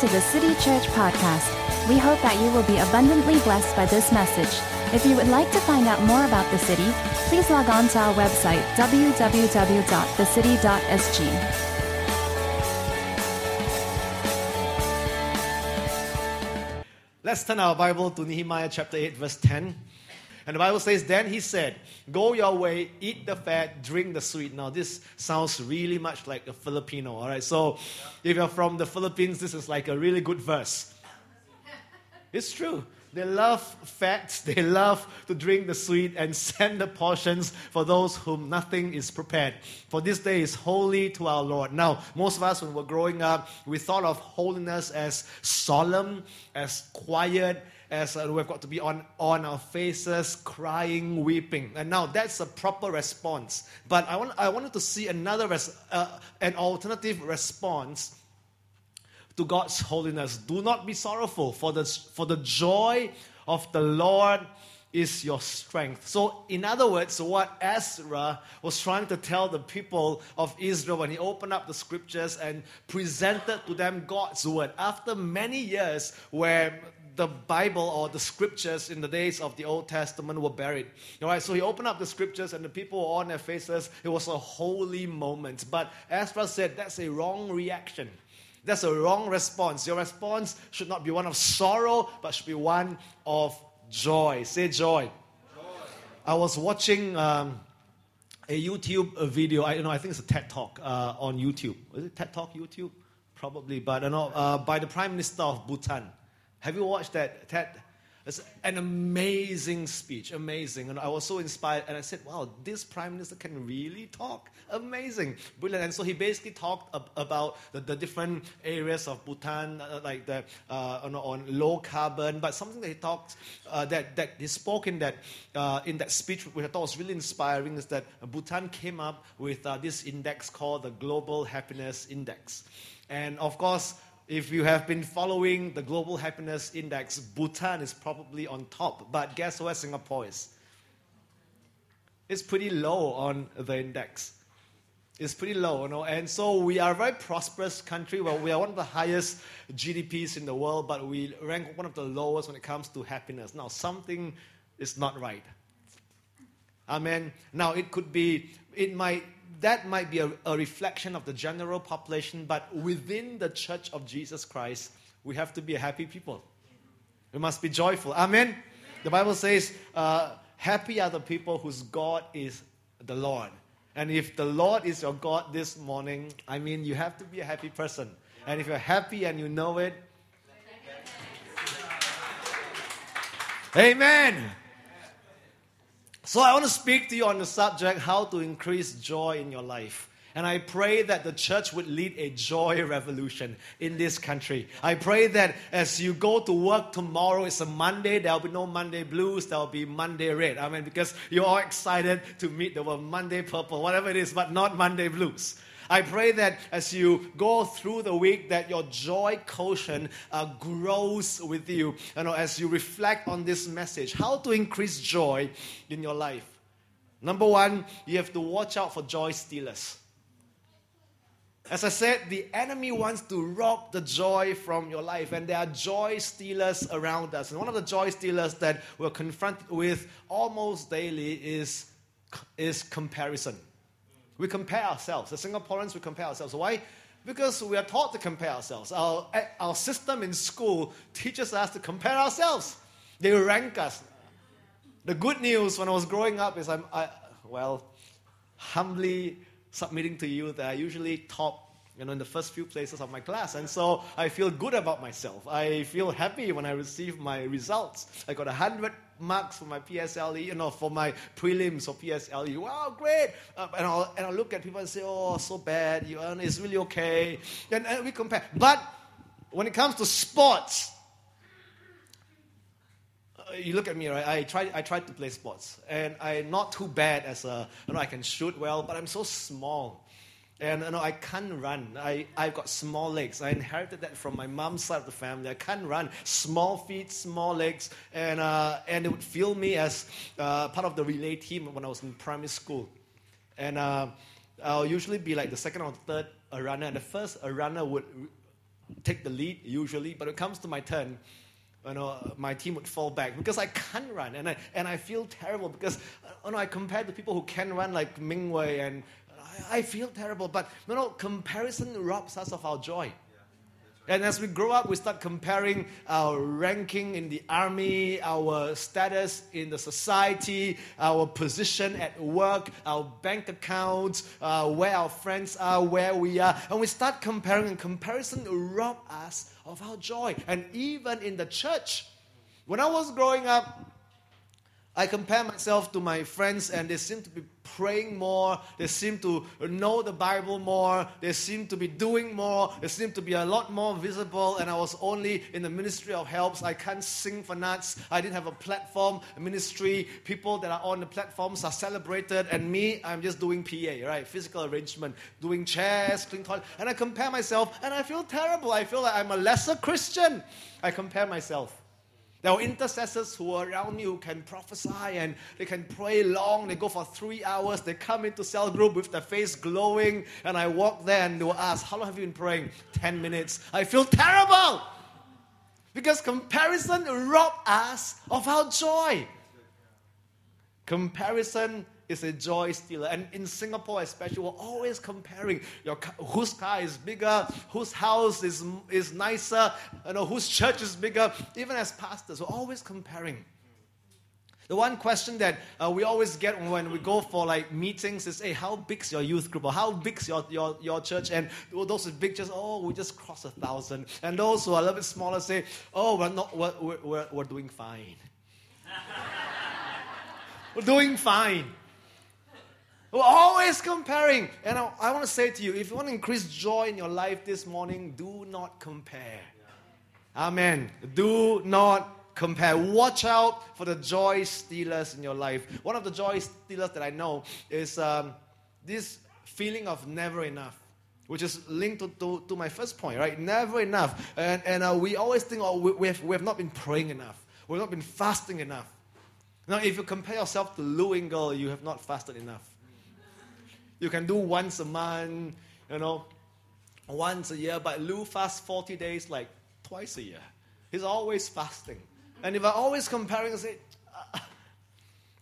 To the City Church Podcast. We hope that you will be abundantly blessed by this message. If you would like to find out more about the city, please log on to our website, www.thecity.sg. Let's turn our Bible to Nehemiah chapter 8, verse 10. And the Bible says, Then he said, Go your way, eat the fat, drink the sweet. Now, this sounds really much like a Filipino, all right? So, if you're from the Philippines, this is like a really good verse. It's true. They love fat, they love to drink the sweet and send the portions for those whom nothing is prepared. For this day is holy to our Lord. Now, most of us, when we're growing up, we thought of holiness as solemn, as quiet, as uh, we've got to be on, on our faces, crying, weeping. And now that's a proper response. But I, want, I wanted to see another, res, uh, an alternative response to God's holiness. Do not be sorrowful, for the, for the joy of the Lord is your strength. So, in other words, what Ezra was trying to tell the people of Israel when he opened up the scriptures and presented to them God's word after many years where the Bible or the scriptures in the days of the Old Testament were buried. All right, so he opened up the scriptures and the people were on their faces. It was a holy moment. But Ezra said that's a wrong reaction. That's a wrong response. Your response should not be one of sorrow, but should be one of joy. Say joy. joy. I was watching um, a YouTube video. I you know I think it's a TED Talk uh, on YouTube. Is it TED Talk YouTube? Probably, but you know uh, by the Prime Minister of Bhutan. Have you watched that TED? It's an amazing speech, amazing. And I was so inspired, and I said, wow, this prime minister can really talk. Amazing, brilliant. And so he basically talked ab- about the, the, different areas of Bhutan, uh, like the, uh, on, on, low carbon, but something that he talked, uh, that, that he spoke in that, uh, in that speech, which I thought was really inspiring, is that Bhutan came up with uh, this index called the Global Happiness Index. And of course, if you have been following the Global Happiness Index, Bhutan is probably on top. But guess where Singapore is? It's pretty low on the index. It's pretty low, you know. And so we are a very prosperous country. Well, we are one of the highest GDPs in the world, but we rank one of the lowest when it comes to happiness. Now, something is not right. Amen. Now, it could be, it might that might be a, a reflection of the general population, but within the church of Jesus Christ, we have to be a happy people. We must be joyful. Amen. Amen. The Bible says, uh, Happy are the people whose God is the Lord. And if the Lord is your God this morning, I mean, you have to be a happy person. And if you're happy and you know it, Amen. So I want to speak to you on the subject how to increase joy in your life. And I pray that the church would lead a joy revolution in this country. I pray that as you go to work tomorrow, it's a Monday, there'll be no Monday blues, there'll be Monday red. I mean, because you're all excited to meet the word Monday purple, whatever it is, but not Monday blues. I pray that as you go through the week, that your joy quotient uh, grows with you. You know, as you reflect on this message, how to increase joy in your life. Number one, you have to watch out for joy stealers. As I said, the enemy wants to rob the joy from your life, and there are joy stealers around us. And one of the joy stealers that we're confronted with almost daily is, is comparison. We compare ourselves. As Singaporeans, we compare ourselves. Why? Because we are taught to compare ourselves. Our, our system in school teaches us to compare ourselves. They rank us. The good news when I was growing up is I'm, I, well, humbly submitting to you that I usually top you know, in the first few places of my class. And so I feel good about myself. I feel happy when I receive my results. I got 100 marks for my PSLE, you know, for my prelims or PSLE. Wow, great. Uh, and, I'll, and I'll look at people and say, oh, so bad. You, uh, it's really okay. And, and we compare. But when it comes to sports, uh, you look at me, right? I tried, I tried to play sports, and I'm not too bad as a, you know, I can shoot well, but I'm so small. And you know, I can't run. I, I've got small legs. I inherited that from my mom's side of the family. I can't run. Small feet, small legs. And, uh, and they would feel me as uh, part of the relay team when I was in primary school. And uh, I'll usually be like the second or third runner. And the first runner would take the lead usually, but when it comes to my turn, you know, my team would fall back because I can't run, and I and I feel terrible because you know I compare to people who can run like Ming Wei, and I, feel terrible. But you know, comparison robs us of our joy. And as we grow up, we start comparing our ranking in the army, our status in the society, our position at work, our bank accounts, uh, where our friends are, where we are. And we start comparing, and comparison robs us of our joy. And even in the church, when I was growing up, I compare myself to my friends, and they seem to be praying more. They seem to know the Bible more. They seem to be doing more. They seem to be a lot more visible. And I was only in the ministry of helps. I can't sing for nuts. I didn't have a platform, a ministry. People that are on the platforms are celebrated. And me, I'm just doing PA, right? Physical arrangement, doing chairs, clean toilet. And I compare myself, and I feel terrible. I feel like I'm a lesser Christian. I compare myself. There are intercessors who are around me who can prophesy and they can pray long. They go for three hours. They come into cell group with their face glowing. And I walk there and they will ask, How long have you been praying? 10 minutes. I feel terrible because comparison robs us of our joy. Comparison is a joy stealer. And in Singapore, especially, we're always comparing your whose car is bigger, whose house is, is nicer, you know, whose church is bigger. Even as pastors, we're always comparing. The one question that uh, we always get when we go for like meetings is, hey, how big's your youth group or how big's your, your, your church? And those with big churches, oh, we just crossed a thousand. And those who are a little bit smaller say, oh, we're, not, we're, we're, we're doing fine. we're doing fine. We're always comparing. And I, I want to say to you if you want to increase joy in your life this morning, do not compare. Amen. Do not compare. Watch out for the joy stealers in your life. One of the joy stealers that I know is um, this feeling of never enough. Which is linked to, to, to my first point, right? Never enough. And, and uh, we always think, oh, we, we, have, we have not been praying enough. We've not been fasting enough. Now, if you compare yourself to Lou Engle, you have not fasted enough. You can do once a month, you know, once a year, but Lou fasts 40 days like twice a year. He's always fasting. And if I always comparing and say,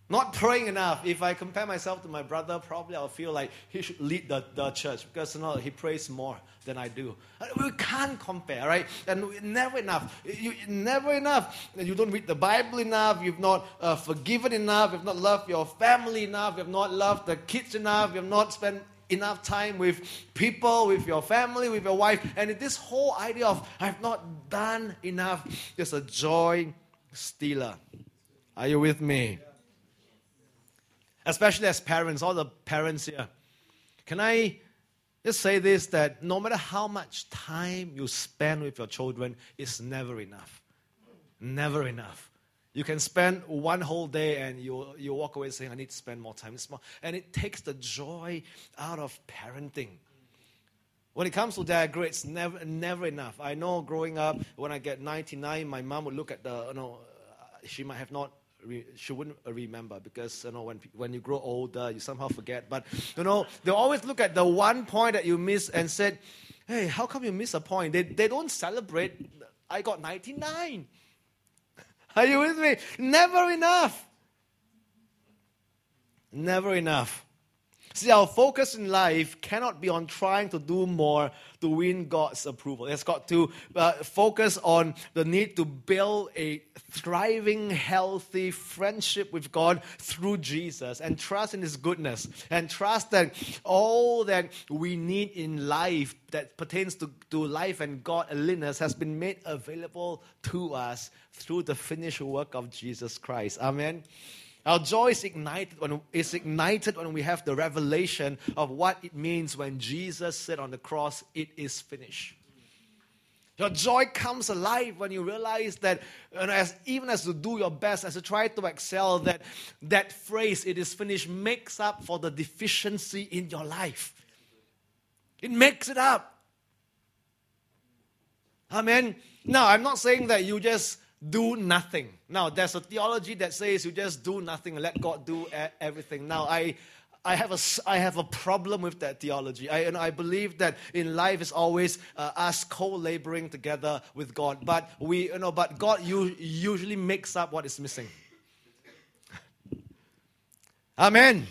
not praying enough, if I compare myself to my brother, probably I'll feel like he should lead the, the church because you know, he prays more than I do. We can't compare, right? And never enough. You, never enough. You don't read the Bible enough. You've not uh, forgiven enough. You've not loved your family enough. You've not loved the kids enough. You've not spent enough time with people, with your family, with your wife. And this whole idea of I've not done enough is a joy stealer. Are you with me? Especially as parents, all the parents here. Can I just say this that no matter how much time you spend with your children, it's never enough. Never enough. You can spend one whole day and you, you walk away saying, I need to spend more time. More. And it takes the joy out of parenting. When it comes to that grades, never, never enough. I know growing up, when I get 99, my mom would look at the, you know, she might have not she wouldn't remember because you know when when you grow older you somehow forget. But you know they always look at the one point that you miss and said, "Hey, how come you miss a point?" They they don't celebrate. I got ninety nine. Are you with me? Never enough. Never enough. See, our focus in life cannot be on trying to do more to win God's approval. It's got to uh, focus on the need to build a thriving, healthy friendship with God through Jesus and trust in His goodness and trust that all that we need in life that pertains to, to life and godliness has been made available to us through the finished work of Jesus Christ. Amen. Our joy is ignited when is ignited when we have the revelation of what it means when Jesus said on the cross, "It is finished." Your joy comes alive when you realize that, and as, even as you do your best, as you try to excel, that that phrase, it is finished, makes up for the deficiency in your life. It makes it up. Amen. Now, I'm not saying that you just do nothing. Now, there's a theology that says you just do nothing let God do everything. Now, I, I have a, I have a problem with that theology. I, and I believe that in life is always uh, us co-laboring together with God. But we, you know, but God usually makes up what is missing. Amen.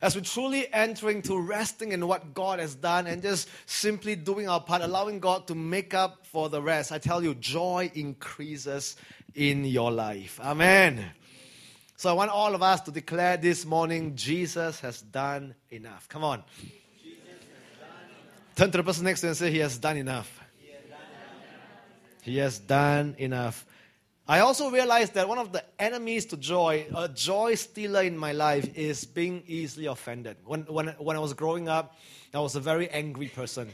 As we truly entering to resting in what God has done and just simply doing our part, allowing God to make up for the rest, I tell you, joy increases in your life. Amen. So I want all of us to declare this morning Jesus has done enough. Come on. Turn to the person next to you and say, He has done enough. He has done enough. I also realized that one of the enemies to joy, a joy stealer in my life, is being easily offended. When, when, when I was growing up, I was a very angry person.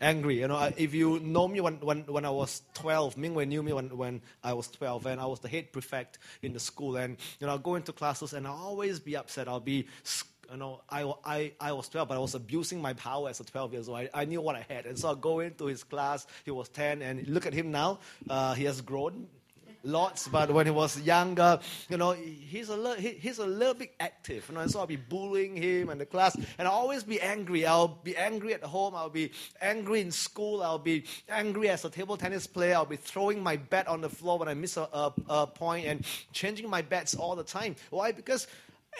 Angry. You know, if you know me when, when, when I was 12, Mingwei knew me when, when I was 12, and I was the head prefect in the school. And, you know, I'll go into classes and I'll always be upset. I'll be you know, I, I, I was 12, but I was abusing my power as a 12 years old. I, I knew what I had. And so I go into his class. He was 10, and look at him now. Uh, he has grown lots, but when he was younger, you know, he's a he, he's a little bit active. You know, and so I'll be bullying him in the class, and I'll always be angry. I'll be angry at home. I'll be angry in school. I'll be angry as a table tennis player. I'll be throwing my bat on the floor when I miss a, a, a point and changing my bats all the time. Why? Because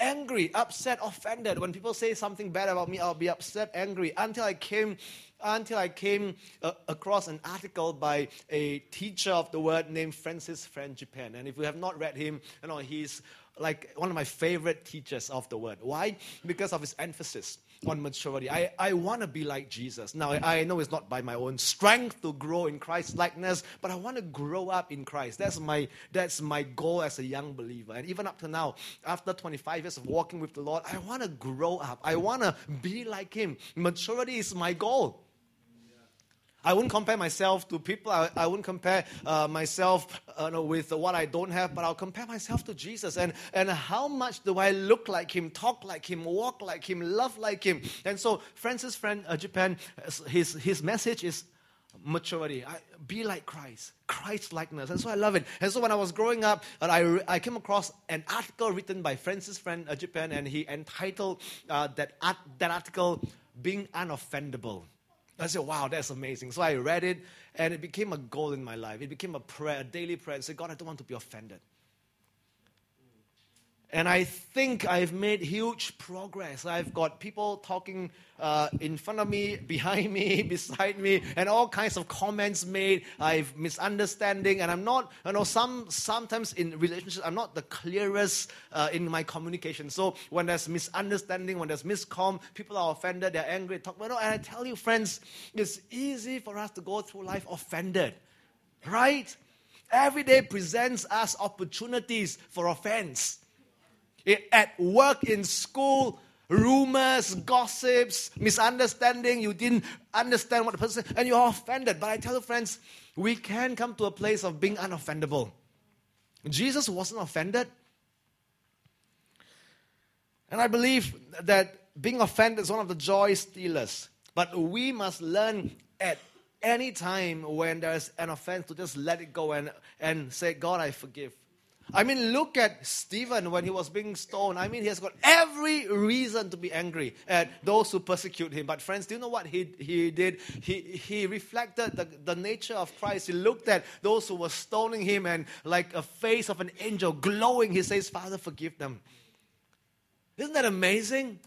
angry, upset, offended. When people say something bad about me, I'll be upset, angry. Until I came until I came uh, across an article by a teacher of the word named Francis Frangipane. And if you have not read him, you know, he's like one of my favorite teachers of the word. Why? Because of his emphasis on maturity. I, I want to be like Jesus. Now, I, know it's not by my own strength to grow in Christ likeness, but I want to grow up in Christ. That's my, that's my goal as a young believer. And even up to now, after 25 years of walking with the Lord, I want to grow up. I want to be like Him. Maturity is my goal. I wouldn't compare myself to people. I, I wouldn't compare uh, myself uh, no, with what I don't have, but I'll compare myself to Jesus. And, and how much do I look like him, talk like him, walk like him, love like him? And so, Francis friend uh, Japan, his, his message is maturity. I, be like Christ, Christ likeness. And so I love it. And so when I was growing up, I, I came across an article written by Francis friend uh, Japan, and he entitled uh, that, art, that article, Being Unoffendable. I said, wow, that's amazing. So I read it, and it became a goal in my life. It became a prayer, a daily prayer. I said, God, I don't want to be offended. And I think I've made huge progress. I've got people talking uh, in front of me, behind me, beside me, and all kinds of comments made. I've misunderstanding, and I'm not, you know, some sometimes in relationships, I'm not the clearest uh, in my communication. So when there's misunderstanding, when there's miscom, people are offended, they're angry, talk. Well, and I tell you, friends, it's easy for us to go through life offended, right? Every day presents us opportunities for offense at work, in school, rumors, gossips, misunderstanding. You didn't understand what the person and you're offended. But I tell you, friends, we can come to a place of being unoffendable. Jesus wasn't offended. And I believe that being offended is one of the joy stealers. But we must learn at any time when there's an offense to just let it go and, and say, God, I forgive. I mean, look at Stephen when he was being stoned. I mean, he has got every reason to be angry at those who persecute him. But, friends, do you know what he, he did? He, he reflected the, the nature of Christ. He looked at those who were stoning him and, like a face of an angel glowing, he says, Father, forgive them. Isn't that amazing?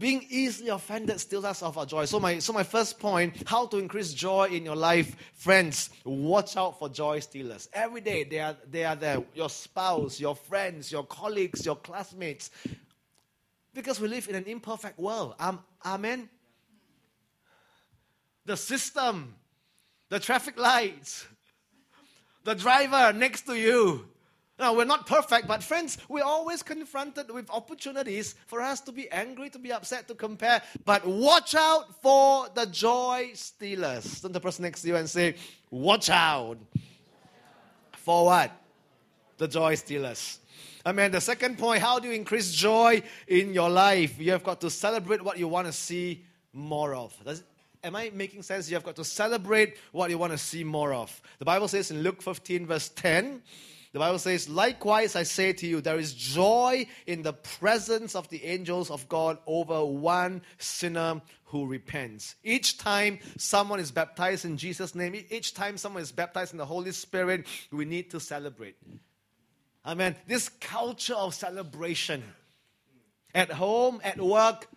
Being easily offended steals us of our joy. So my, so my first point, how to increase joy in your life, friends, watch out for joy stealers. Every day they are, they are there. Your spouse, your friends, your colleagues, your classmates. Because we live in an imperfect world. Um, amen? The system, the traffic lights, the driver next to you, now, we're not perfect, but friends, we're always confronted with opportunities for us to be angry, to be upset, to compare. But watch out for the joy stealers. Turn the person next to you and say, Watch out. For what? The joy stealers. I mean, the second point how do you increase joy in your life? You have got to celebrate what you want to see more of. Does, am I making sense? You have got to celebrate what you want to see more of. The Bible says in Luke 15, verse 10, The Bible says, Likewise, I say to you, there is joy in the presence of the angels of God over one sinner who repents. Each time someone is baptized in Jesus' name, each time someone is baptized in the Holy Spirit, we need to celebrate. Amen. This culture of celebration at home, at work,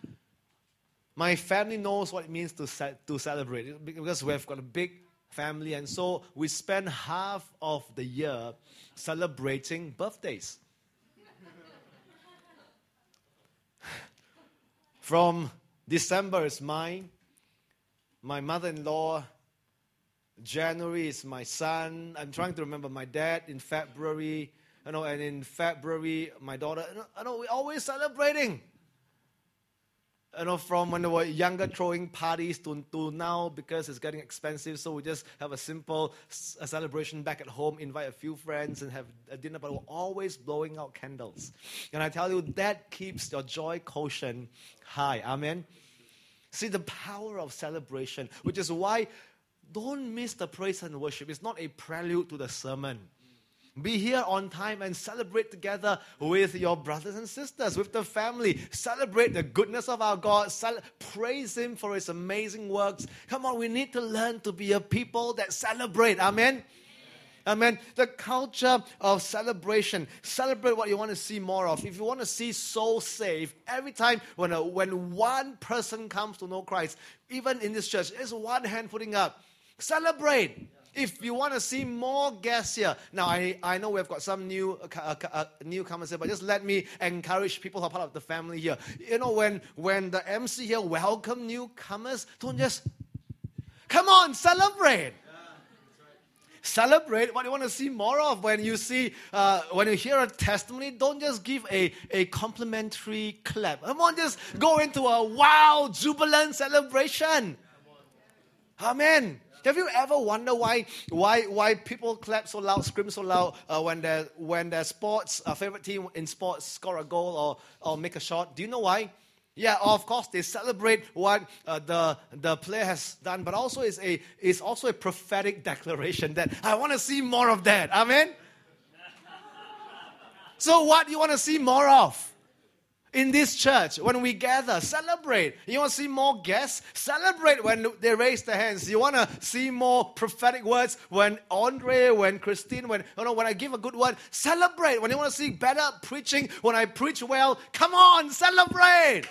my family knows what it means to, ce- to celebrate because we've got a big family, and so we spend half of the year celebrating birthdays. From December is mine, my mother in law, January is my son. I'm trying to remember my dad in February, you know, and in February, my daughter. You know, we're always celebrating you know, from when we were younger, throwing parties to, to now because it's getting expensive. So we just have a simple a celebration back at home, invite a few friends and have a dinner, but we're always blowing out candles. And I tell you, that keeps your joy quotient high. Amen. See the power of celebration, which is why don't miss the praise and worship. It's not a prelude to the sermon. Be here on time and celebrate together with your brothers and sisters, with the family. Celebrate the goodness of our God. Praise Him for His amazing works. Come on, we need to learn to be a people that celebrate. Amen. Amen. The culture of celebration. Celebrate what you want to see more of. If you want to see souls saved, every time when, a, when one person comes to know Christ, even in this church, there's one hand putting up. Celebrate. If you want to see more guests here, now I, I know we've got some new uh, uh, uh, newcomers here, but just let me encourage people who are part of the family here. You know, when when the MC here welcome newcomers, don't just come on, celebrate. Celebrate what you want to see more of. When you see, uh, when you hear a testimony, don't just give a, a complimentary clap. Come on, just go into a wow, jubilant celebration. Amen. Have you ever wondered why, why, why people clap so loud, scream so loud uh, when, their, when their sports, uh, favorite team in sports score a goal or, or make a shot? Do you know why? Yeah, of course they celebrate what uh, the, the player has done, but also it's, a, it's also a prophetic declaration that I want to see more of that. Amen? so, what do you want to see more of? In this church when we gather celebrate. You want to see more guests? Celebrate when they raise their hands. You want to see more prophetic words? When andre when christine when you know when i give a good word celebrate. When you want to see better preaching when i preach well come on celebrate.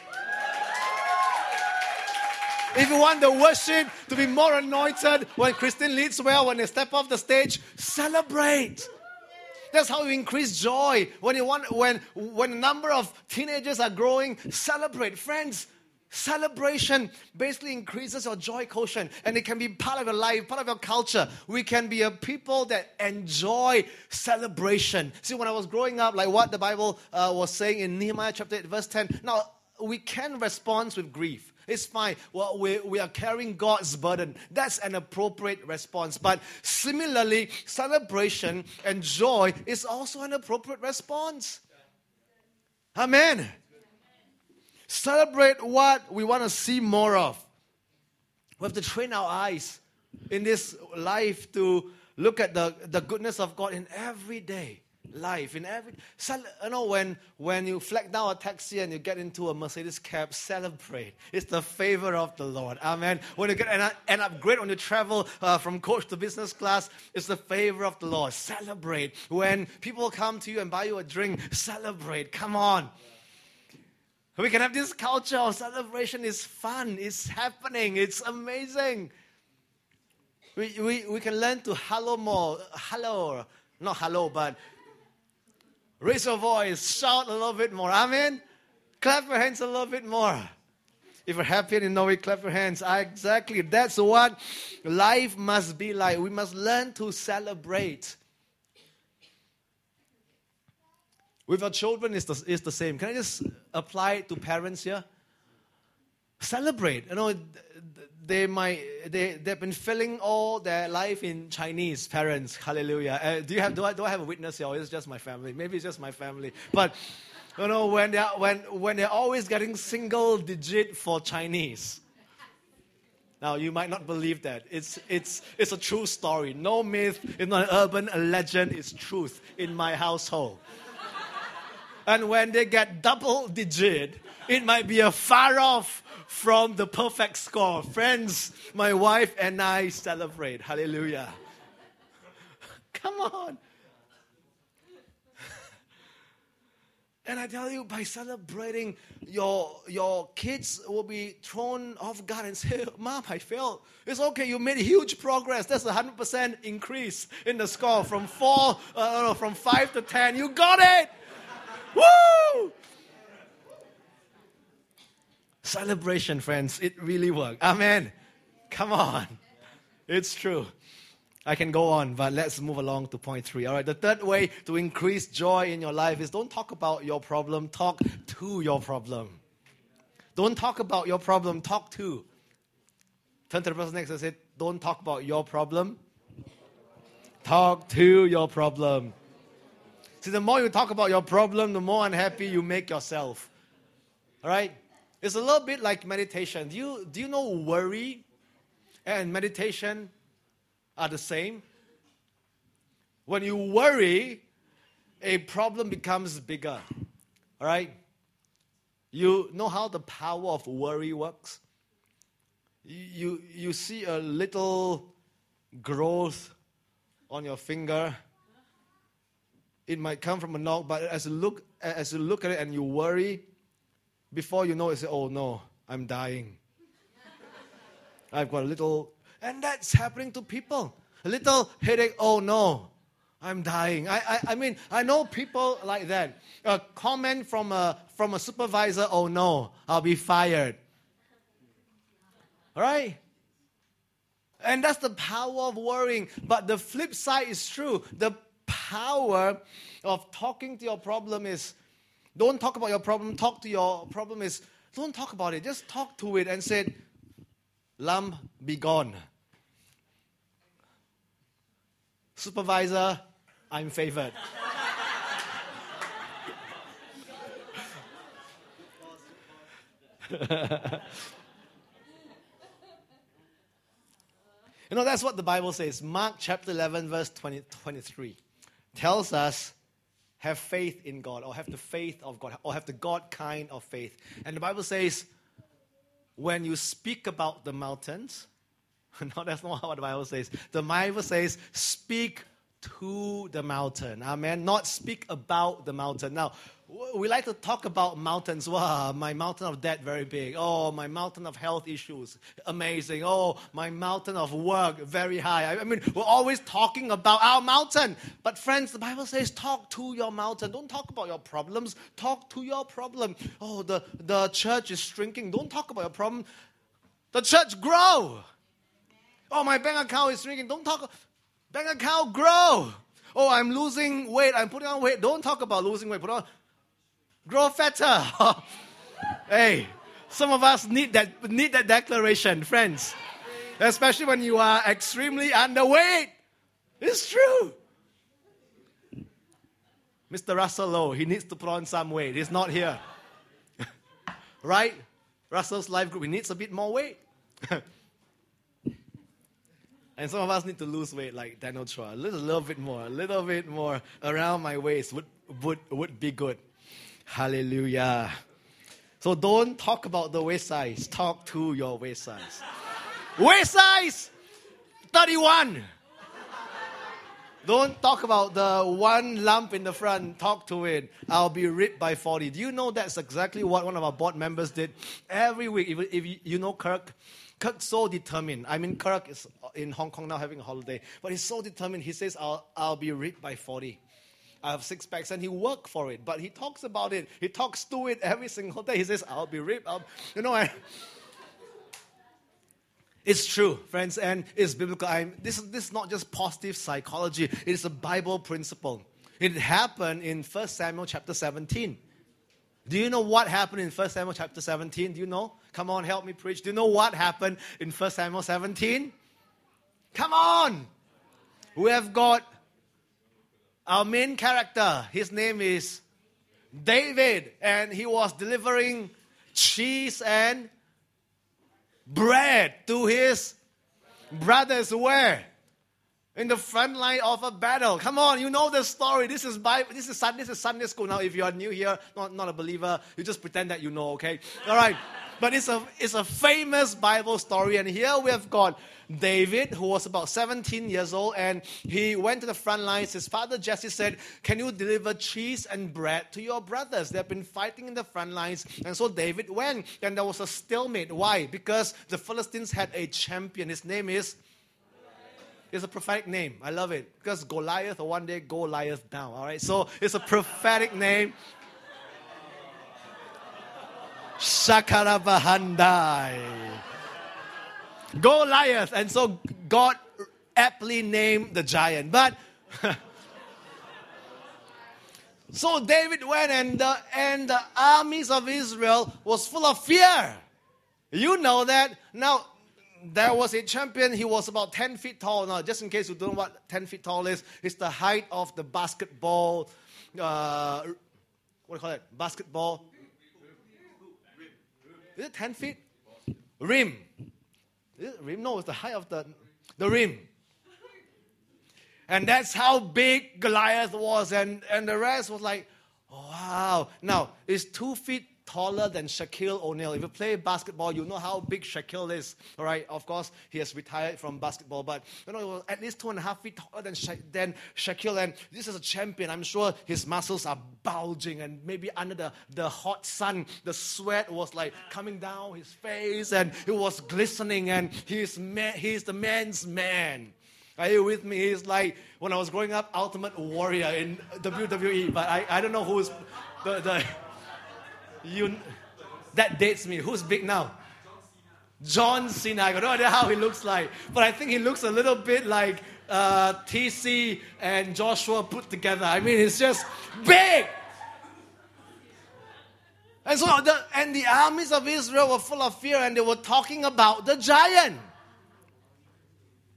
If you want the worship to be more anointed when Christine leads well, when they step off the stage, celebrate. That's how you increase joy. When you want, when when a number of teenagers are growing, celebrate, friends. Celebration basically increases your joy quotient, and it can be part of your life, part of your culture. We can be a people that enjoy celebration. See, when I was growing up, like what the Bible uh, was saying in Nehemiah chapter 8, verse 10, now we can respond with grief. It's fine. Well, we, we are carrying God's burden. That's an appropriate response. But similarly, celebration and joy is also an appropriate response. Amen. Celebrate what we want to see more of. We have to train our eyes in this life to look at the, the goodness of God in every day life. In every you know when when you flag down a taxi and you get into a mercedes cab celebrate. It's the favor of the lord. Amen. When you get an, an upgrade when you travel uh, from coach to business class it's the favor of the lord. Celebrate. When people come to you and buy you a drink celebrate. Come on. We can have this culture of celebration. It's fun. It's happening. It's amazing. We, we, we can learn to hello more hello not hello but Raise your voice, shout a little bit more. Amen. Clap your hands a little bit more. If you're happy and you know it, clap your hands. I, exactly. That's what life must be like. We must learn to celebrate. With our children, it's the, it's the same. Can I just apply it to parents here? Celebrate. You know, they might they they've been filling all their life in Chinese parents. Hallelujah. Uh, do you have do I do I have a witness here? Or is it just my family? Maybe it's just my family. But you know when they are, when when they're always getting single digit for Chinese. Now, you might not believe that. It's, it's, it's a true story. No myth, it's not an urban legend, it's truth in my household. and when they get double digit, it might be a far off from the perfect score. Friends, my wife and I celebrate. Hallelujah. Come on. And I tell you, by celebrating, your, your kids will be thrown off guard and say, Mom, I failed. It's okay, you made huge progress. That's a 100% increase in the score from four, uh, from five to 10. You got it! Woo! Celebration, friends. It really worked. Amen. Come on. It's true. I can go on, but let's move along to point three. All right, the third way to increase joy in your life is don't talk about your problem, talk to your problem. Don't talk about your problem, talk to. Turn to the person next and say, Don't talk about your problem, talk to your problem. See, the more you talk about your problem, the more unhappy you make yourself. All right? It's a little bit like meditation. Do you, do you know worry and meditation are the same. When you worry, a problem becomes bigger. All right? You know how the power of worry works? You, you see a little growth on your finger. It might come from a knock, but as you look, as you look at it and you worry, before you know it, say, oh no, I'm dying. I've got a little and that's happening to people. A little headache, oh no, I'm dying. I, I, I mean, I know people like that. A comment from a, from a supervisor, oh no, I'll be fired. All right? And that's the power of worrying. But the flip side is true. The power of talking to your problem is don't talk about your problem, talk to your problem is don't talk about it. Just talk to it and say, Lump, be gone. Supervisor, I'm favored. you know, that's what the Bible says. Mark chapter 11, verse 20, 23 tells us have faith in God, or have the faith of God, or have the God kind of faith. And the Bible says, when you speak about the mountains, no, that's not what the Bible says. The Bible says, speak to the mountain. Amen. Not speak about the mountain. Now, we like to talk about mountains. Wow, my mountain of debt very big. Oh, my mountain of health issues, amazing. Oh, my mountain of work very high. I mean, we're always talking about our mountain. But friends, the Bible says, talk to your mountain. Don't talk about your problems. Talk to your problem. Oh, the, the church is shrinking. Don't talk about your problem. The church grow. Oh, my bank account is shrinking. Don't talk. Bank account grow. Oh, I'm losing weight. I'm putting on weight. Don't talk about losing weight. Put on. Grow fatter. hey, some of us need that need that declaration, friends. Especially when you are extremely underweight. It's true. Mr. Russell Lowe, he needs to put on some weight. He's not here. right? Russell's life group, he needs a bit more weight. And some of us need to lose weight like Daniel Chua. A little, little bit more, a little bit more around my waist would, would, would be good. Hallelujah. So don't talk about the waist size. Talk to your waist size. waist size 31. Don't talk about the one lump in the front. Talk to it. I'll be ripped by 40. Do you know that's exactly what one of our board members did every week? If, if you know Kirk, Kirk's so determined. I mean, Kirk is in Hong Kong now having a holiday, but he's so determined. He says, I'll, I'll be ripped by 40. I have six packs, and he worked for it, but he talks about it. He talks to it every single day. He says, I'll be ripped. You know, I, it's true, friends, and it's biblical. I'm, this, this is not just positive psychology, it is a Bible principle. It happened in 1 Samuel chapter 17. Do you know what happened in 1 Samuel chapter 17? Do you know? Come on, help me preach. Do you know what happened in 1 Samuel 17? Come on! We have got our main character. His name is David, and he was delivering cheese and bread to his brothers where? In the front line of a battle. Come on, you know the story. This is Bible. This is Sunday. This is Sunday school. Now, if you are new here, not, not a believer, you just pretend that you know. Okay, all right. But it's a it's a famous Bible story, and here we have got David, who was about 17 years old, and he went to the front lines. His father Jesse said, Can you deliver cheese and bread to your brothers? They have been fighting in the front lines. And so David went, and there was a stalemate. Why? Because the Philistines had a champion. His name is it's a prophetic name. I love it. Because Goliath, or one day Goliath down. All right. So it's a prophetic name. Shakarabahandai. Goliath. And so God aptly named the giant. But so David went and the, and the armies of Israel was full of fear. You know that. Now, there was a champion. He was about 10 feet tall. Now, just in case you don't know what 10 feet tall is, it's the height of the basketball. Uh, what do you call it? Basketball. Is it 10 feet? Rim. Is it rim? No, it's the height of the, the rim. And that's how big Goliath was. And, and the rest was like, wow. Now, it's two feet taller than Shaquille O'Neal. If you play basketball, you know how big Shaquille is. All right, of course, he has retired from basketball, but you know, at least two and a half feet taller than, Sha- than Shaquille. And this is a champion. I'm sure his muscles are bulging, and maybe under the, the hot sun, the sweat was like coming down his face, and it was glistening, and he's, he's the man's man. Are you with me? He's like when I was growing up, Ultimate Warrior in WWE, but I, I don't know who's the, the you, that dates me. Who's big now? John Cena. I no idea how he looks like, but I think he looks a little bit like uh, TC and Joshua put together. I mean, it's just big. And so, the, and the armies of Israel were full of fear, and they were talking about the giant.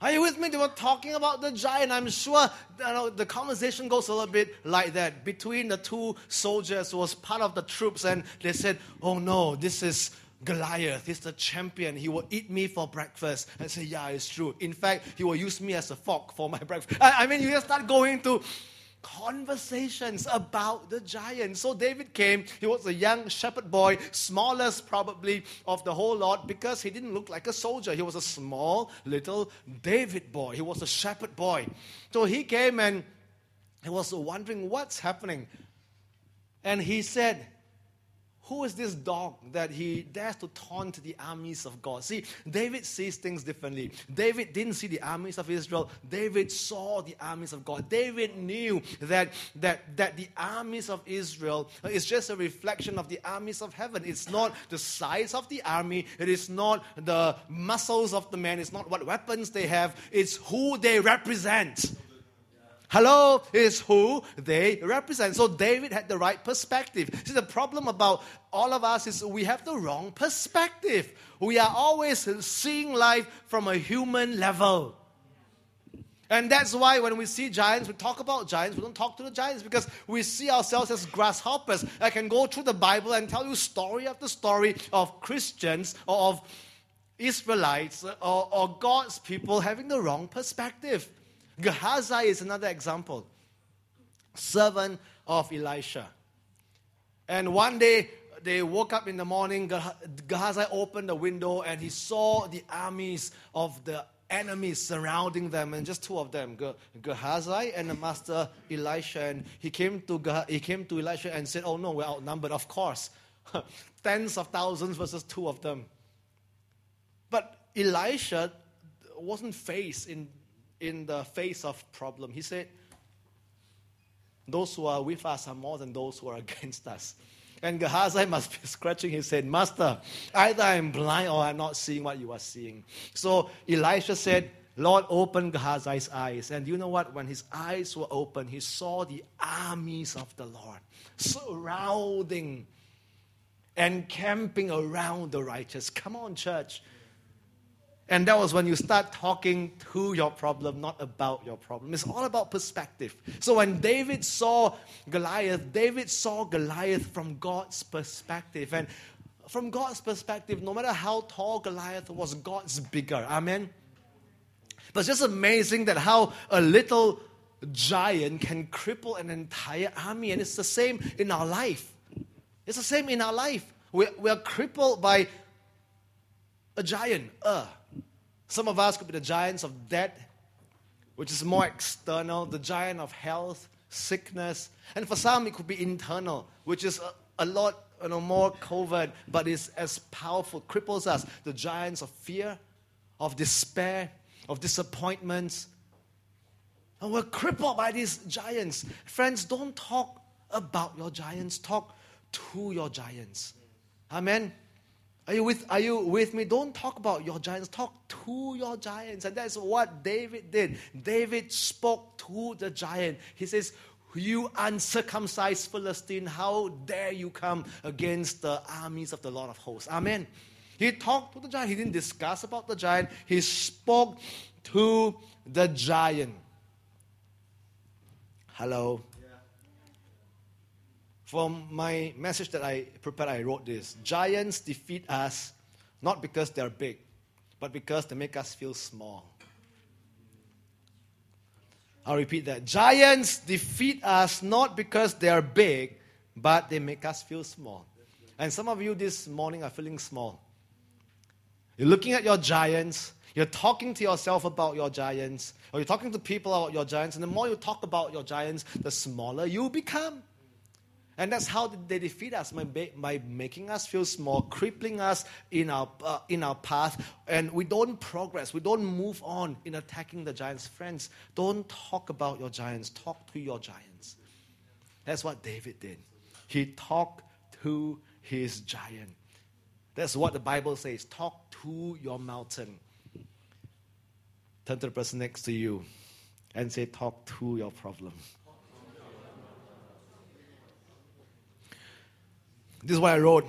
Are you with me? They were talking about the giant. I'm sure you know, the conversation goes a little bit like that. Between the two soldiers who was part of the troops, and they said, Oh no, this is Goliath. He's the champion. He will eat me for breakfast. And say, Yeah, it's true. In fact, he will use me as a fork for my breakfast. I, I mean, you just start going to conversations about the giant. So David came. He was a young shepherd boy, smallest probably of the whole lot because he didn't look like a soldier. He was a small little David boy. He was a shepherd boy. So he came and he was wondering what's happening. And he said, who is this dog that he dares to taunt the armies of God? See, David sees things differently. David didn't see the armies of Israel. David saw the armies of God. David knew that, that, that the armies of Israel uh, is just a reflection of the armies of heaven. It's not the size of the army, it is not the muscles of the man, it's not what weapons they have, it's who they represent. Hello is who they represent. So David had the right perspective. See, the problem about all of us is we have the wrong perspective. We are always seeing life from a human level. And that's why when we see giants, we talk about giants, we don't talk to the giants because we see ourselves as grasshoppers. I can go through the Bible and tell you story after story of Christians or of Israelites or, or God's people having the wrong perspective. Gehazi is another example. Servant of Elisha. And one day they woke up in the morning, Gehazi opened the window and he saw the armies of the enemies surrounding them, and just two of them, Gehazi and the master Elisha. And he came to he came to Elisha and said, "Oh no, we're outnumbered. Of course, tens of thousands versus two of them." But Elisha wasn't faced in in the face of problem. He said, those who are with us are more than those who are against us. And Gehazi must be scratching his head, Master, either I'm blind or I'm not seeing what you are seeing. So Elisha said, Lord, open Gehazi's eyes. And you know what? When his eyes were open, he saw the armies of the Lord surrounding and camping around the righteous. Come on, church. And that was when you start talking to your problem, not about your problem. It's all about perspective. So when David saw Goliath, David saw Goliath from God's perspective. And from God's perspective, no matter how tall Goliath was, God's bigger. Amen. But it's just amazing that how a little giant can cripple an entire army. And it's the same in our life. It's the same in our life. We're, we're crippled by a giant. Uh. Some of us could be the giants of debt, which is more external, the giant of health, sickness. And for some, it could be internal, which is a, a lot you know, more covert, but is as powerful, cripples us. The giants of fear, of despair, of disappointments. And we're crippled by these giants. Friends, don't talk about your giants, talk to your giants. Amen. Are you with, are you with me? Don't talk about your giants, talk to your giants. And that's what David did. David spoke to the giant. He says, You uncircumcised Philistine, how dare you come against the armies of the Lord of hosts? Amen. He talked to the giant. He didn't discuss about the giant. He spoke to the giant. Hello. From my message that I prepared, I wrote this Giants defeat us not because they're big, but because they make us feel small. I'll repeat that. Giants defeat us not because they're big, but they make us feel small. And some of you this morning are feeling small. You're looking at your giants, you're talking to yourself about your giants, or you're talking to people about your giants, and the more you talk about your giants, the smaller you become. And that's how they defeat us by, by making us feel small, crippling us in our, uh, in our path, and we don't progress. We don't move on in attacking the giants. Friends, don't talk about your giants, talk to your giants. That's what David did. He talked to his giant. That's what the Bible says talk to your mountain. Turn to the person next to you and say, Talk to your problem. This is what I wrote.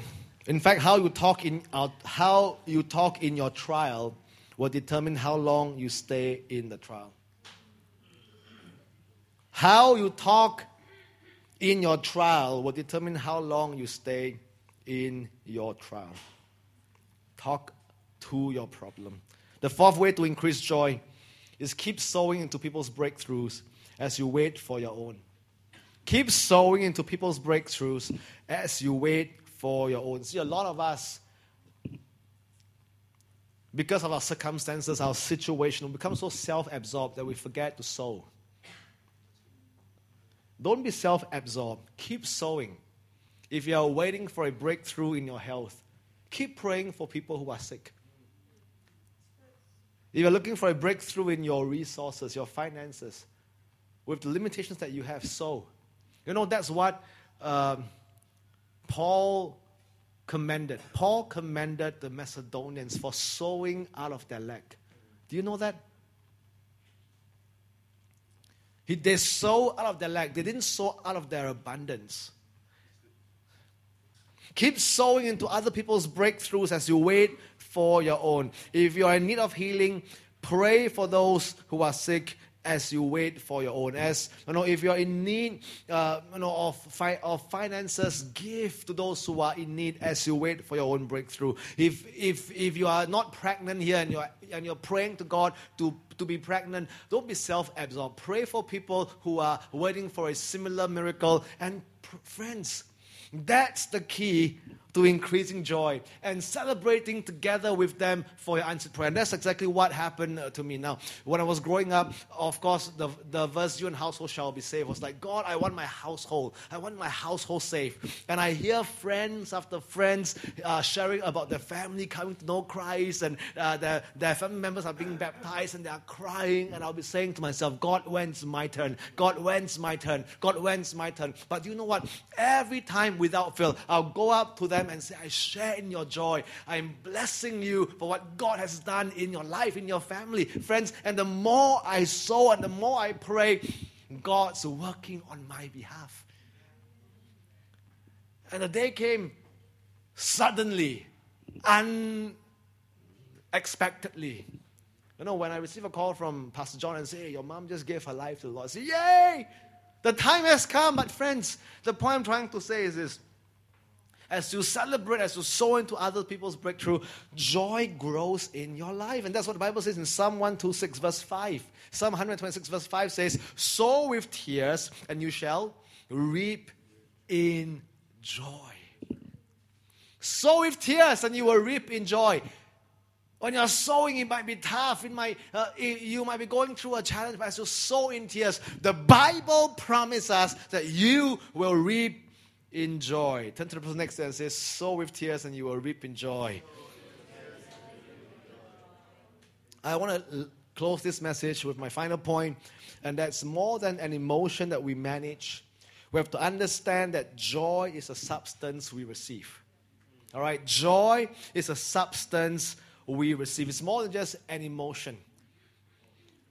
In fact, how you talk in uh, how you talk in your trial will determine how long you stay in the trial. How you talk in your trial will determine how long you stay in your trial. Talk to your problem. The fourth way to increase joy is keep sowing into people's breakthroughs as you wait for your own. Keep sowing into people's breakthroughs as you wait for your own. See, a lot of us, because of our circumstances, our situation, we become so self absorbed that we forget to sow. Don't be self absorbed. Keep sowing. If you are waiting for a breakthrough in your health, keep praying for people who are sick. If you're looking for a breakthrough in your resources, your finances, with the limitations that you have, sow. You know, that's what um, Paul commended. Paul commended the Macedonians for sowing out of their lack. Do you know that? He, they sow out of their lack. They didn't sow out of their abundance. Keep sowing into other people's breakthroughs as you wait for your own. If you are in need of healing, pray for those who are sick as you wait for your own. As you know, if you're in need, uh, you know, of, fi- of finances, give to those who are in need as you wait for your own breakthrough. If if if you are not pregnant here and you're and you're praying to God to to be pregnant, don't be self-absorbed. Pray for people who are waiting for a similar miracle. And pr- friends, that's the key to increasing joy and celebrating together with them for your answered prayer. And that's exactly what happened uh, to me now. When I was growing up, of course, the, the verse, You and household shall be saved, was like, God, I want my household. I want my household safe. And I hear friends after friends uh, sharing about their family coming to know Christ and uh, their, their family members are being baptized and they are crying. And I'll be saying to myself, God, when's my turn? God, when's my turn? God, when's my turn? But you know what? Every time without fail, I'll go up to them and say, I share in your joy. I'm blessing you for what God has done in your life, in your family, friends. And the more I sow and the more I pray, God's working on my behalf. And the day came suddenly, unexpectedly. You know, when I receive a call from Pastor John and say, hey, Your mom just gave her life to the Lord, I say, Yay! The time has come. But, friends, the point I'm trying to say is this as you celebrate, as you sow into other people's breakthrough, joy grows in your life. And that's what the Bible says in Psalm 126, verse 5. Psalm 126, verse 5 says, Sow with tears, and you shall reap in joy. Sow with tears, and you will reap in joy. When you're sowing, it might be tough. It might, uh, you might be going through a challenge, but as you sow in tears, the Bible promises us that you will reap in joy. Turn to the person next to you and say, Sow with tears and you will reap in joy. I want to close this message with my final point, and that's more than an emotion that we manage. We have to understand that joy is a substance we receive. All right, joy is a substance we receive. It's more than just an emotion.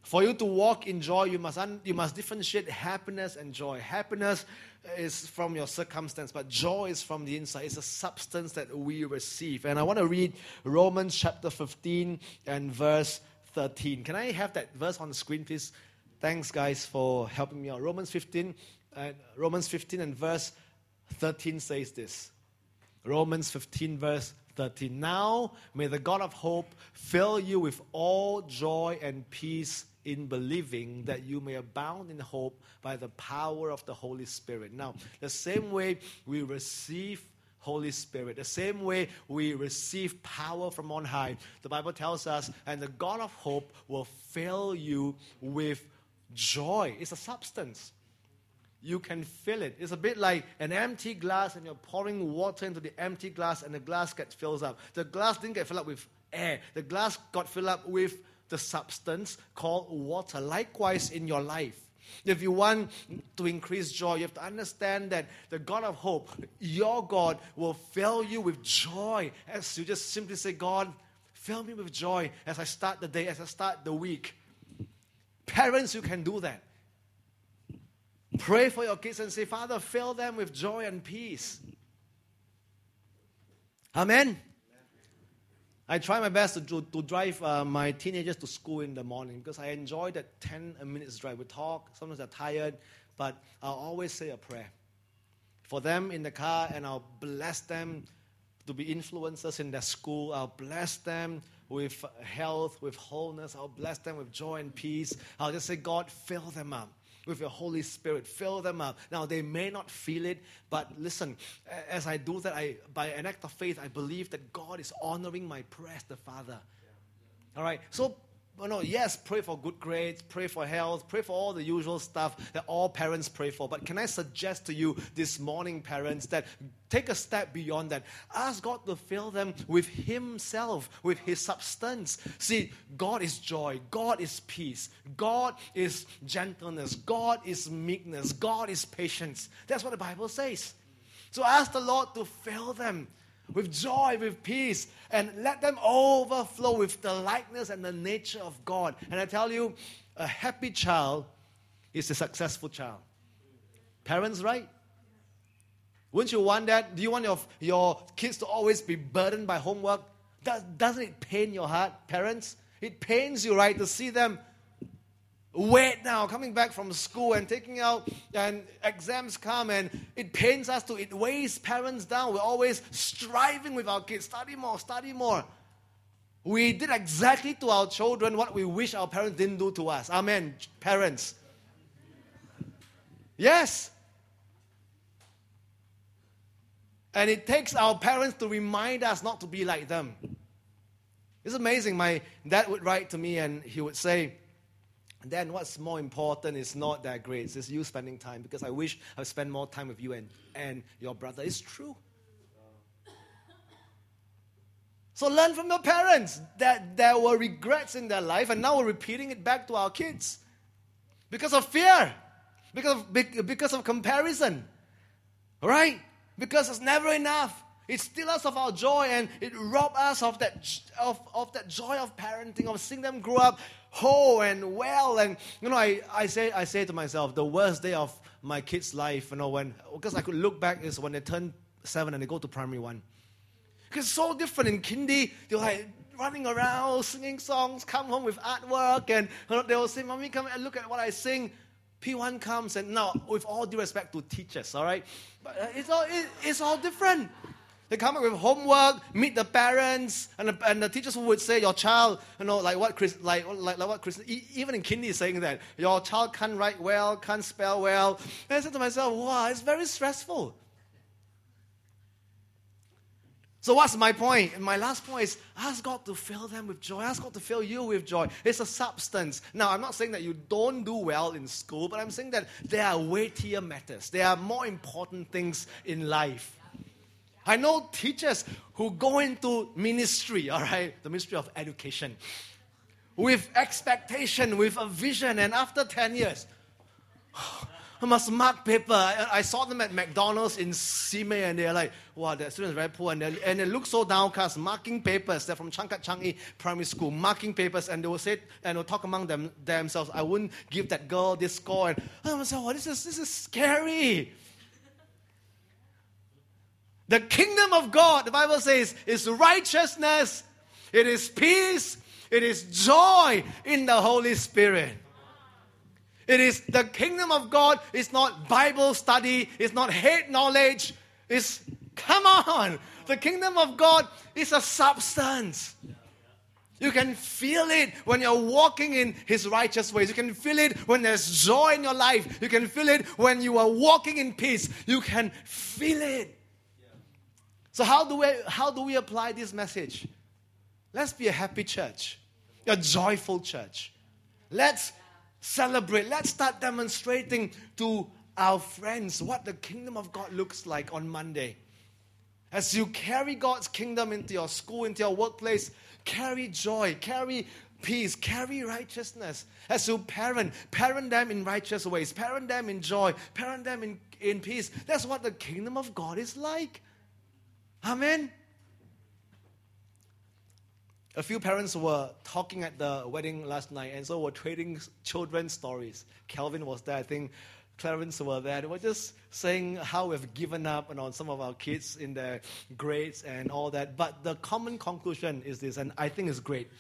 For you to walk in joy, you must, un- you must differentiate happiness and joy. Happiness is from your circumstance, but joy is from the inside. It's a substance that we receive. And I want to read Romans chapter 15 and verse 13. Can I have that verse on the screen, please? Thanks, guys, for helping me out. Romans 15, uh, Romans 15 and verse 13 says this. Romans 15, verse 13. Now may the God of hope fill you with all joy and peace in believing that you may abound in hope by the power of the Holy Spirit. Now, the same way we receive Holy Spirit, the same way we receive power from on high, the Bible tells us, and the God of hope will fill you with joy. It's a substance you can fill it. It's a bit like an empty glass and you're pouring water into the empty glass and the glass gets filled up. The glass didn't get filled up with air, the glass got filled up with the substance called water. Likewise, in your life. If you want to increase joy, you have to understand that the God of hope, your God, will fill you with joy as you just simply say, God, fill me with joy as I start the day, as I start the week. Parents, you can do that. Pray for your kids and say, Father, fill them with joy and peace. Amen. I try my best to, to, to drive uh, my teenagers to school in the morning because I enjoy that 10 minutes drive. We talk, sometimes they're tired, but I'll always say a prayer for them in the car and I'll bless them to be influencers in their school. I'll bless them with health, with wholeness. I'll bless them with joy and peace. I'll just say, God, fill them up with your Holy Spirit. Fill them up. Now, they may not feel it, but listen, as I do that, I, by an act of faith, I believe that God is honoring my prayer as the Father. All right? So well, no, yes, pray for good grades, pray for health, pray for all the usual stuff that all parents pray for. But can I suggest to you this morning, parents, that take a step beyond that? Ask God to fill them with Himself, with His substance. See, God is joy, God is peace, God is gentleness, God is meekness, God is patience. That's what the Bible says. So ask the Lord to fill them with joy, with peace, and let them overflow with the likeness and the nature of God. And I tell you, a happy child is a successful child. Parents, right? Wouldn't you want that? Do you want your, your kids to always be burdened by homework? Does, doesn't it pain your heart, parents? It pains you, right, to see them wait now, coming back from school and taking out, and exams come, and it pains us to, it weighs parents down. We're always striving with our kids study more, study more. We did exactly to our children what we wish our parents didn't do to us. Amen, parents. Yes. And it takes our parents to remind us not to be like them. It's amazing. My dad would write to me and he would say, then what's more important is not that grades, it's you spending time because I wish I would spend more time with you and, and your brother. It's true. So learn from your parents that there were regrets in their life and now we're repeating it back to our kids because of fear, because of, because of comparison, right? Because it's never enough. It steals us of our joy and it robs us of that, of, of that joy of parenting, of seeing them grow up whole and well. And, you know, I, I, say, I say to myself, the worst day of my kids' life, you know, when, because I could look back, is when they turn seven and they go to primary one. Because it's so different in kindy, they're like running around, singing songs, come home with artwork, and you know, they will say, Mommy, come and look at what I sing. P1 comes, and now, with all due respect to teachers, all right? But uh, it's all, it, it's all different. They come up with homework, meet the parents, and the, and the teachers would say, your child, you know, like what Chris, like, like, like what Chris, even in kindy is saying that, your child can't write well, can't spell well. And I said to myself, wow, it's very stressful. So what's my point? And my last point is ask God to fill them with joy. Ask God to fill you with joy. It's a substance. Now, I'm not saying that you don't do well in school, but I'm saying that there are weightier matters. There are more important things in life. I know teachers who go into ministry, all right, the ministry of education, with expectation, with a vision, and after 10 years, I must mark paper. I, I, saw them at McDonald's in Simei, and they're like, wow, that students very poor. And, and they look so downcast, marking papers. They're from Changkat Changi Primary School, marking papers, and they will say, and they'll talk among them, themselves, I wouldn't give that girl this score. And I was like, wow, this is, this is scary. The kingdom of God, the Bible says, is righteousness, it is peace, it is joy in the Holy Spirit. It is the kingdom of God. It's not Bible study. It's not head knowledge. It's, come on. The kingdom of God is a substance. You can feel it when you're walking in His righteous ways. You can feel it when there's joy in your life. You can feel it when you are walking in peace. You can feel it. So, how do we, how do we apply this message? Let's be a happy church, a joyful church. Let's celebrate. Let's start demonstrating to our friends what the kingdom of God looks like on Monday. As you carry God's kingdom into your school, into your workplace, carry joy, carry peace, carry righteousness. As you parent, parent them in righteous ways, parent them in joy, parent them in, in peace. That's what the kingdom of God is like. Amen. A few parents were talking at the wedding last night, and so were trading children's stories. Calvin was there, I think. Clarence were there. They were just saying how we've given up on some of our kids in their grades and all that. But the common conclusion is this, and I think it's great.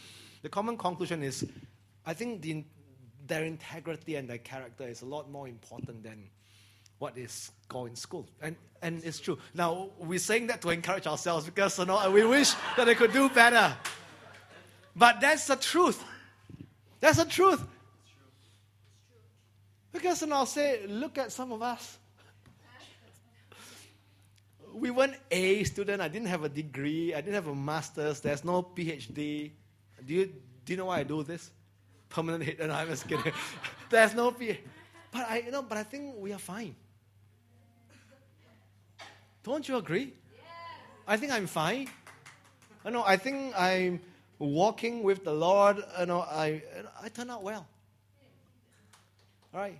The common conclusion is, I think the, their integrity and their character is a lot more important than what is going in school. And, and it's true. Now, we're saying that to encourage ourselves because you know, we wish that they could do better. But that's the truth. That's the truth. Because then I'll say, look at some of us. We weren't A student. I didn't have a degree. I didn't have a master's. There's no PhD. Do you, do you know why I do this? Permanent hit. And I'm just kidding. There's no PhD. But I, you know, but I think we are fine. Don't you agree? I think I'm fine. I know. I think I'm walking with the Lord, you know, I, I turn out well. All right.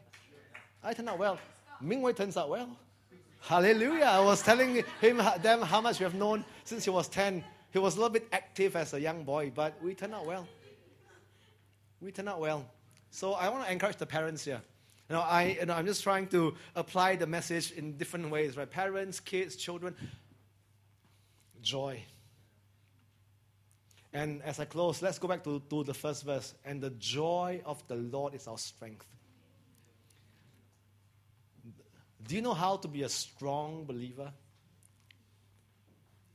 I turn out well. Mingwei turns out well. Hallelujah. I was telling him them how much we have known since he was 10. He was a little bit active as a young boy, but we turned out well. We turned out well. So I want to encourage the parents here. You know, I, you know, I'm just trying to apply the message in different ways, right? Parents, kids, children. Joy. And as I close, let's go back to, to the first verse. And the joy of the Lord is our strength. Do you know how to be a strong believer?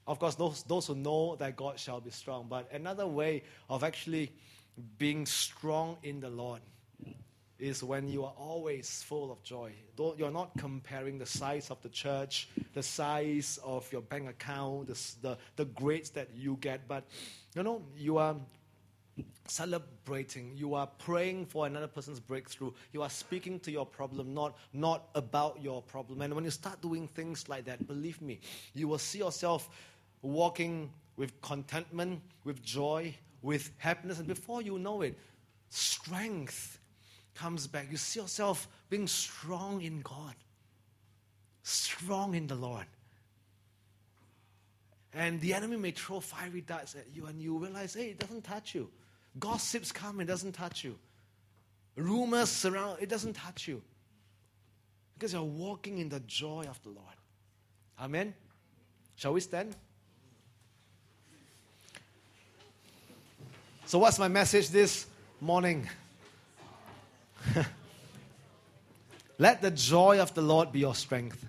Of course, those, those who know that God shall be strong. But another way of actually being strong in the Lord is when you are always full of joy. You're not comparing the size of the church, the size of your bank account, the, the, the grades that you get, but you know, you are celebrating, you are praying for another person's breakthrough, you are speaking to your problem, not, not about your problem. And when you start doing things like that, believe me, you will see yourself walking with contentment, with joy, with happiness, and before you know it, strength comes back, you see yourself being strong in God, strong in the Lord. And the enemy may throw fiery darts at you, and you realize, hey, it doesn't touch you. Gossips come, it doesn't touch you. Rumors surround, it doesn't touch you. Because you're walking in the joy of the Lord. Amen. Shall we stand? So, what's my message this morning? Let the joy of the Lord be your strength.